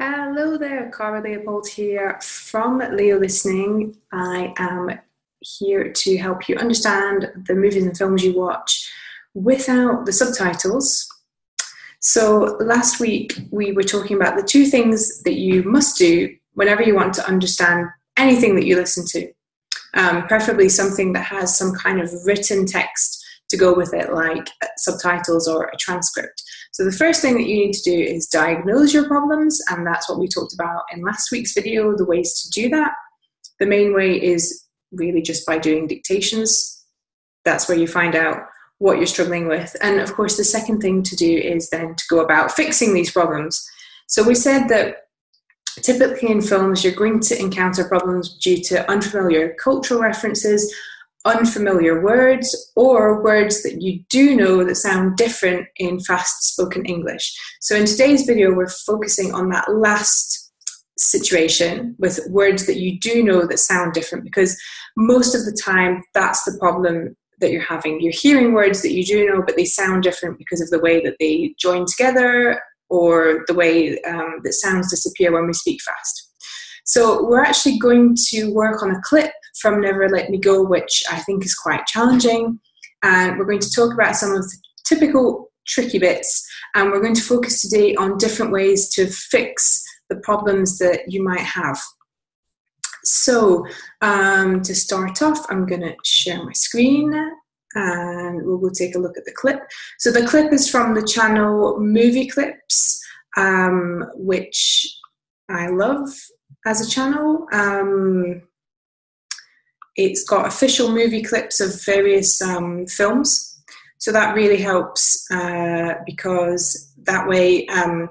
Hello there, Cara Leopold here from Leo Listening. I am here to help you understand the movies and films you watch without the subtitles. So, last week we were talking about the two things that you must do whenever you want to understand anything that you listen to, um, preferably something that has some kind of written text to go with it, like subtitles or a transcript. So the first thing that you need to do is diagnose your problems, and that's what we talked about in last week's video, the ways to do that. The main way is really just by doing dictations. That's where you find out what you're struggling with. And of course, the second thing to do is then to go about fixing these problems. So we said that typically in films, you're going to encounter problems due to unfamiliar cultural references unfamiliar words or words that you do know that sound different in fast spoken English. So in today's video, we're focusing on that last situation with words that you do know that sound different because most of the time that's the problem that you're having. You're hearing words that you do know, but they sound different because of the way that they join together or the way um, that sounds disappear when we speak fast. So we're actually going to work on a clip from Never Let Me Go, which I think is quite challenging. And we're going to talk about some of the typical tricky bits. And we're going to focus today on different ways to fix the problems that you might have. So, um, to start off, I'm going to share my screen and we'll go take a look at the clip. So, the clip is from the channel Movie Clips, um, which I love as a channel. Um, it's got official movie clips of various um, films. So that really helps uh, because that way, um,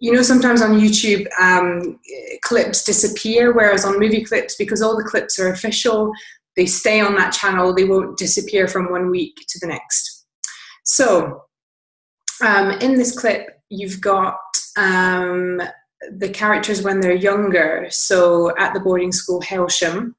you know, sometimes on YouTube um, clips disappear, whereas on movie clips, because all the clips are official, they stay on that channel, they won't disappear from one week to the next. So um, in this clip, you've got um, the characters when they're younger. So at the boarding school Hailsham,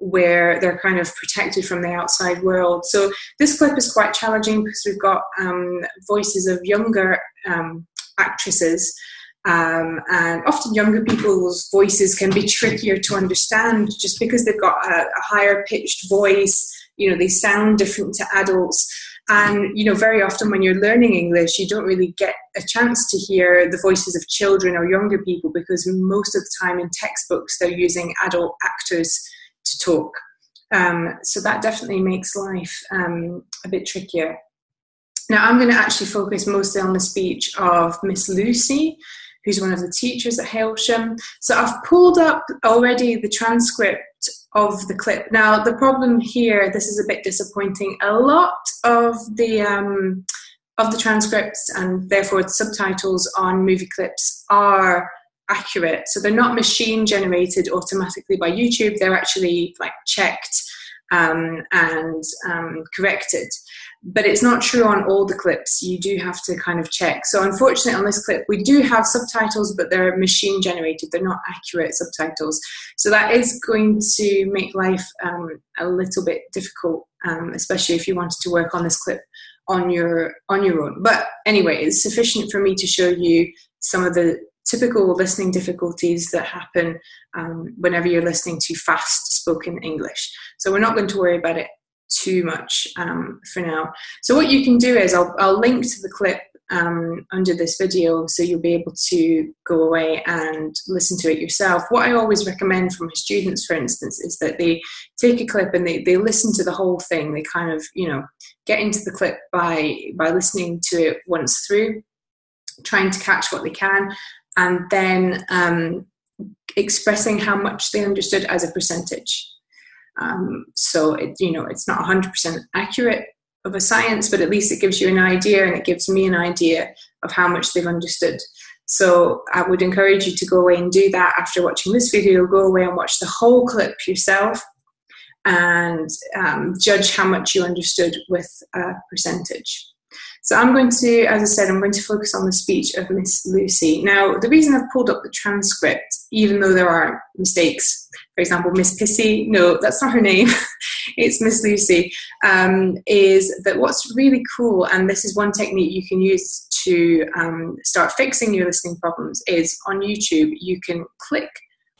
where they're kind of protected from the outside world. So this clip is quite challenging because we've got um, voices of younger um, actresses. Um, and often younger people's voices can be trickier to understand just because they've got a, a higher pitched voice. You know, they sound different to adults. And you know, very often when you're learning English, you don't really get a chance to hear the voices of children or younger people because most of the time in textbooks they're using adult actors to talk. Um, so that definitely makes life um, a bit trickier. Now, I'm going to actually focus mostly on the speech of Miss Lucy, who's one of the teachers at Hailsham. So I've pulled up already the transcript of the clip. Now, the problem here, this is a bit disappointing. A lot of the um, of the transcripts and therefore the subtitles on movie clips are accurate. So they're not machine generated automatically by YouTube. They're actually like checked um, and um, corrected but it's not true on all the clips. You do have to kind of check. So, unfortunately, on this clip, we do have subtitles, but they're machine generated. They're not accurate subtitles. So, that is going to make life um, a little bit difficult, um, especially if you wanted to work on this clip on your on your own. But anyway, it's sufficient for me to show you some of the typical listening difficulties that happen um, whenever you're listening to fast spoken English. So, we're not going to worry about it too much um, for now. So what you can do is I'll, I'll link to the clip um, under this video so you'll be able to go away and listen to it yourself. What I always recommend for my students, for instance, is that they take a clip and they, they listen to the whole thing. They kind of, you know, get into the clip by, by listening to it once through, trying to catch what they can, and then um, expressing how much they understood as a percentage. Um, so it, you know, it's not 100% accurate of a science, but at least it gives you an idea, and it gives me an idea of how much they've understood. So I would encourage you to go away and do that after watching this video. Go away and watch the whole clip yourself and um, judge how much you understood with a percentage. So I'm going to, as I said, I'm going to focus on the speech of Miss Lucy. Now, the reason I've pulled up the transcript, even though there are mistakes, for example, Miss Pissy, no, that's not her name, it's Miss Lucy, um, is that what's really cool, and this is one technique you can use to um, start fixing your listening problems, is on YouTube, you can click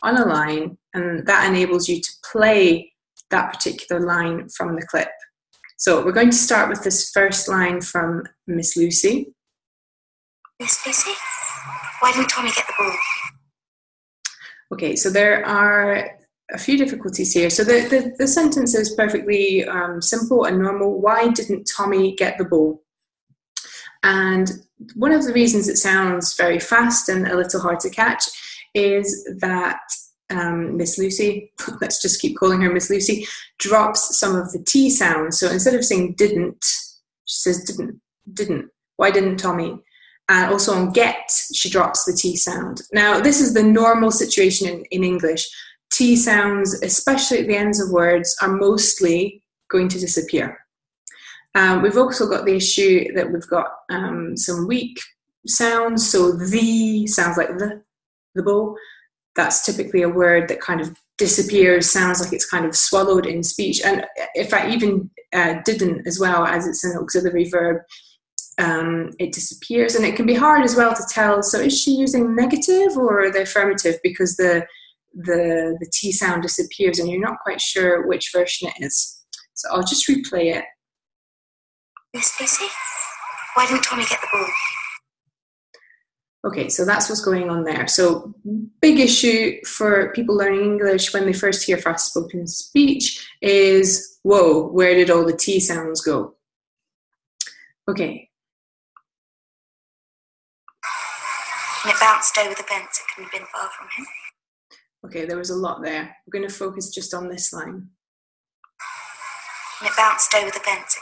on a line and that enables you to play that particular line from the clip. So we're going to start with this first line from Miss Lucy. Miss Lucy, why didn't Tommy get the ball? Okay, so there are a few difficulties here. So the, the, the sentence is perfectly um, simple and normal. Why didn't Tommy get the ball? And one of the reasons it sounds very fast and a little hard to catch is that um, Miss Lucy, let's just keep calling her Miss Lucy, drops some of the T sounds. So instead of saying didn't, she says didn't, didn't. Why didn't Tommy? And also on get, she drops the T sound. Now, this is the normal situation in, in English. T sounds, especially at the ends of words, are mostly going to disappear. Um, we've also got the issue that we've got um, some weak sounds. So the sounds like the, the bow. That's typically a word that kind of disappears, sounds like it's kind of swallowed in speech. And if I even uh, didn't as well, as it's an auxiliary verb, um, it disappears. And it can be hard as well to tell. So is she using negative or the affirmative? Because the the the T sound disappears and you're not quite sure which version it is. So I'll just replay it. Miss Lucy, why didn't Tommy get the ball? Okay, so that's what's going on there. So, big issue for people learning English when they first hear fast spoken speech is whoa, where did all the T sounds go? Okay. And it bounced over the fence, it couldn't have been far from him. Okay, there was a lot there. We're going to focus just on this line. And it bounced over the fence.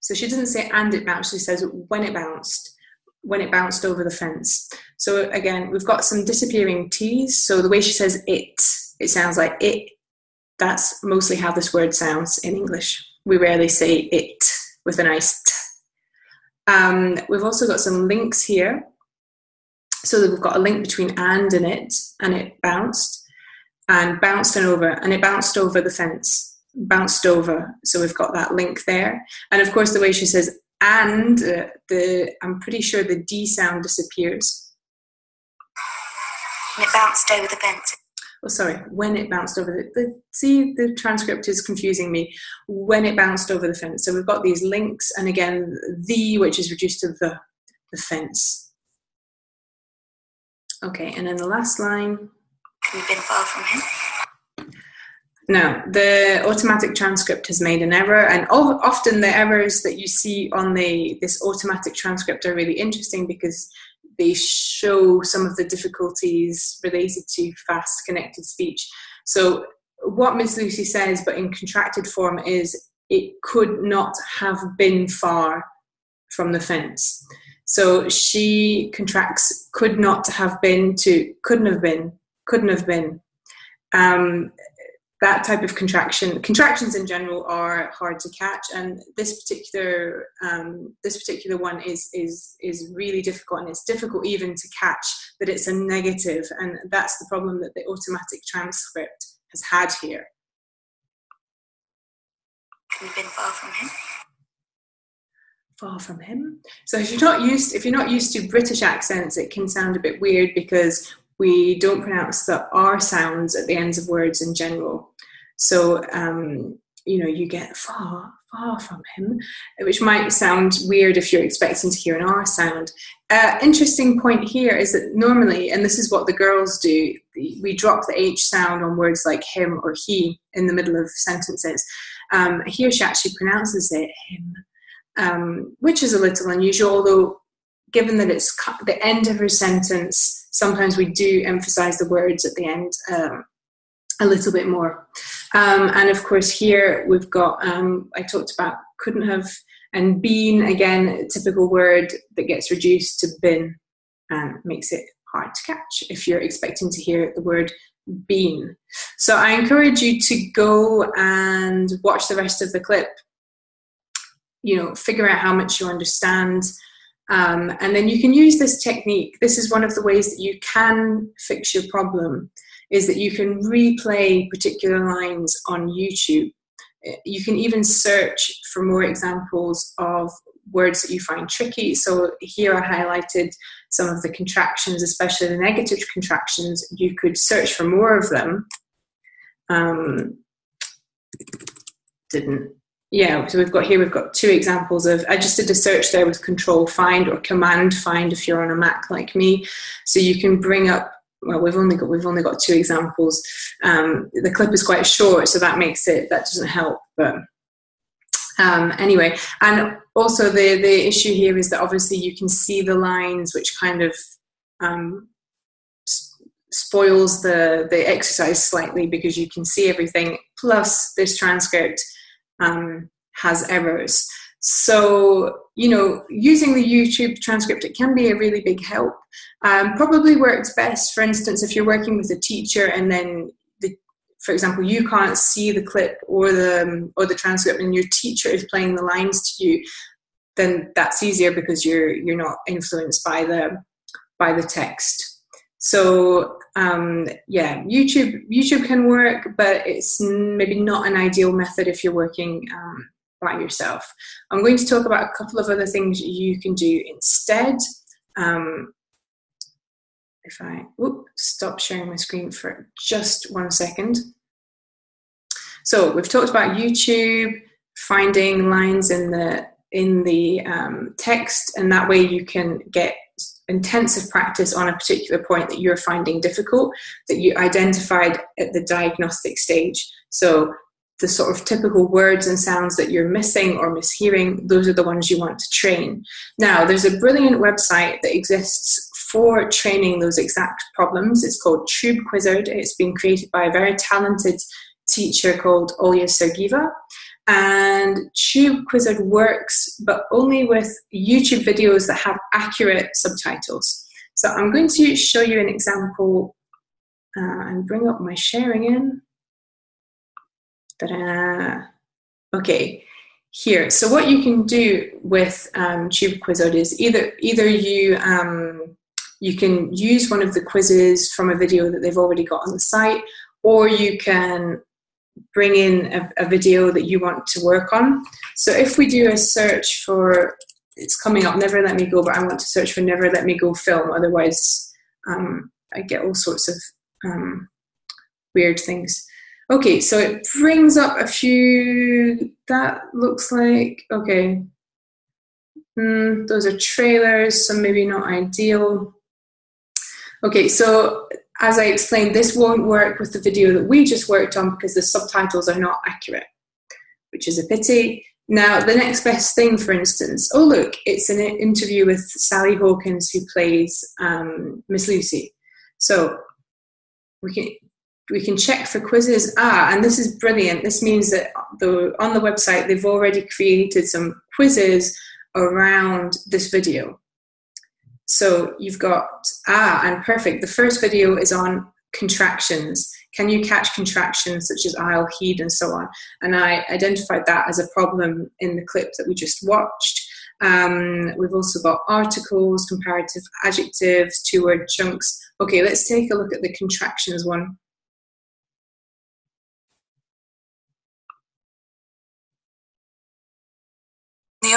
So she doesn't say and it bounced, she says when it bounced when it bounced over the fence. So again, we've got some disappearing T's. So the way she says it, it sounds like it. That's mostly how this word sounds in English. We rarely say it with a nice t. Um, we've also got some links here. So that we've got a link between and and it, and it bounced, and bounced and over, and it bounced over the fence, bounced over. So we've got that link there. And of course, the way she says and uh, the I'm pretty sure the D sound disappears. And it bounced over the fence. Oh, sorry. When it bounced over the, the see the transcript is confusing me. When it bounced over the fence. So we've got these links, and again the which is reduced to the the fence. Okay, and then the last line. We've been far from him. Now, the automatic transcript has made an error, and often the errors that you see on the this automatic transcript are really interesting because they show some of the difficulties related to fast connected speech. So, what Miss Lucy says, but in contracted form, is it could not have been far from the fence. So she contracts could not have been to couldn't have been, couldn't have been. Um, that type of contraction contractions in general are hard to catch. And this particular um, this particular one is is is really difficult and it's difficult even to catch that it's a negative and that's the problem that the automatic transcript has had here. Have you been far from him. Far from him. So if you're not used if you're not used to british accents it can sound a bit weird because we don't pronounce the R sounds at the ends of words in general. So, um, you know, you get far, far from him, which might sound weird if you're expecting to hear an R sound. Uh, interesting point here is that normally, and this is what the girls do, we drop the H sound on words like him or he in the middle of sentences. Um, here she actually pronounces it him, um, which is a little unusual, although given that it's the end of her sentence, sometimes we do emphasize the words at the end um, a little bit more. Um, and of course, here we've got, um, I talked about couldn't have, and been, again, a typical word that gets reduced to been and makes it hard to catch if you're expecting to hear the word been. So I encourage you to go and watch the rest of the clip. You know, figure out how much you understand um, and then you can use this technique. This is one of the ways that you can fix your problem is that you can replay particular lines on YouTube. You can even search for more examples of words that you find tricky. So here I highlighted some of the contractions, especially the negative contractions. You could search for more of them. Um, didn't yeah so we've got here we've got two examples of i just did a search there with control find or command find if you're on a mac like me so you can bring up well we've only got we've only got two examples um, the clip is quite short so that makes it that doesn't help but um, anyway and also the the issue here is that obviously you can see the lines which kind of um, spoils the the exercise slightly because you can see everything plus this transcript um, has errors. So, you know, using the YouTube transcript, it can be a really big help. Um, probably works best, for instance, if you're working with a teacher and then, the, for example, you can't see the clip or the um, or the transcript, and your teacher is playing the lines to you. Then that's easier because you're you're not influenced by the by the text. So um, yeah, YouTube YouTube can work, but it's maybe not an ideal method if you're working um, by yourself. I'm going to talk about a couple of other things you can do instead. Um, if I whoop, stop sharing my screen for just one second. So we've talked about YouTube, finding lines in the in the um, text, and that way you can get intensive practice on a particular point that you're finding difficult that you identified at the diagnostic stage. So the sort of typical words and sounds that you're missing or mishearing, those are the ones you want to train. Now, there's a brilliant website that exists for training those exact problems. It's called Tube Quizzard. It's been created by a very talented teacher called Olya Sergeeva. And TubeQuizard works, but only with YouTube videos that have accurate subtitles. So I'm going to show you an example uh, and bring up my sharing in. Ta-da. Okay, here. So what you can do with um, TubeQuizard is either either you um, you can use one of the quizzes from a video that they've already got on the site, or you can bring in a, a, video that you want to work on. So if we do a search for, it's coming up, Never Let Me Go, but I want to search for Never Let Me Go film, otherwise um, I get all sorts of um, weird things. Okay, so it brings up a few, that looks like, okay, mm, those are trailers, so maybe not ideal. Okay, so as I explained, this won't work with the video that we just worked on because the subtitles are not accurate, which is a pity. Now, the next best thing, for instance, oh, look, it's an interview with Sally Hawkins who plays um, Miss Lucy. So we can we can check for quizzes. Ah, and this is brilliant. This means that the, on the website they've already created some quizzes around this video. So you've got, ah, and perfect. The first video is on contractions. Can you catch contractions such as I'll, he'd, and so on? And I identified that as a problem in the clip that we just watched. Um, we've also got articles, comparative adjectives, two word chunks. Okay, let's take a look at the contractions one.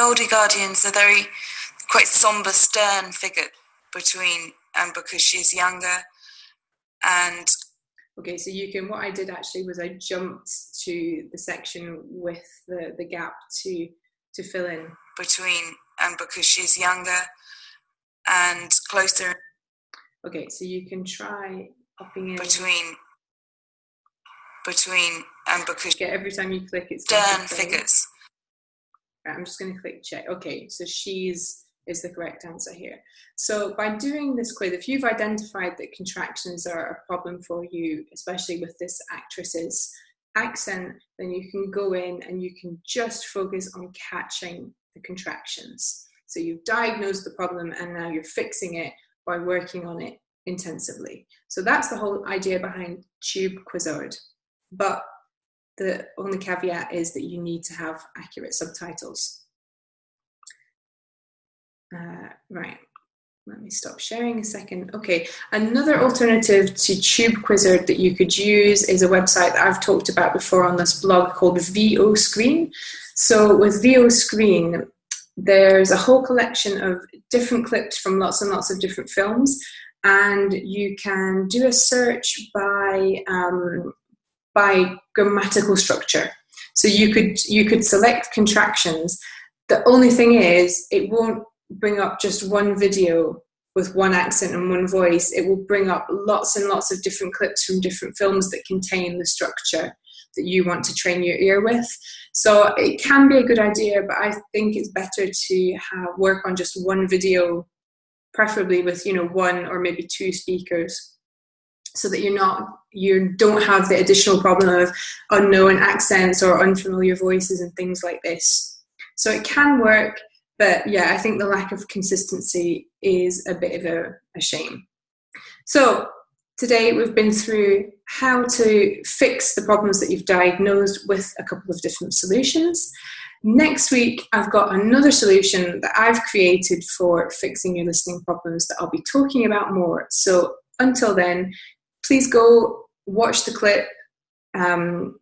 The guardians are very quite somber, stern figure between and because she's younger. And okay so you can what i did actually was i jumped to the section with the the gap to to fill in. between and because she's younger and closer. Okay so you can try popping in. Between between and because yeah every time you click it's stern figures right, i'm just going to click check okay so she's is the correct answer here. So by doing this quiz, if you've identified that contractions are a problem for you, especially with this actress's accent, then you can go in and you can just focus on catching the contractions. So you've diagnosed the problem and now you're fixing it by working on it intensively. So that's the whole idea behind Tube Quizzard. But the only caveat is that you need to have accurate subtitles. Uh, right. let me stop sharing a second. Okay, another alternative to TubeQuizard that you could use is a website that I've talked about before on this blog called VOscreen. So with VOscreen, there's a whole collection of different clips from lots and lots of different films, and you can do a search by um, by grammatical structure. So you could you could select contractions. The only thing is, it won't bring up just one video with one accent and one voice. It will bring up lots and lots of different clips from different films that contain the structure that you want to train your ear with. So it can be a good idea, but I think it's better to have, work on just one video, preferably with you know one or maybe two speakers, so that you're not you don't have the additional problem of unknown accents or unfamiliar voices and things like this. So it can work, but yeah, I think the lack of consistency is a bit of a, a shame. So Today, we've been through how to fix the problems that you've diagnosed with a couple of different solutions. Next week, I've got another solution that I've created for fixing your listening problems that I'll be talking about more. So, until then, please go watch the clip, um,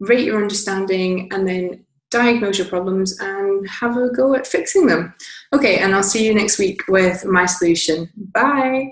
rate your understanding, and then diagnose your problems and have a go at fixing them. Okay, and I'll see you next week with my solution. Bye.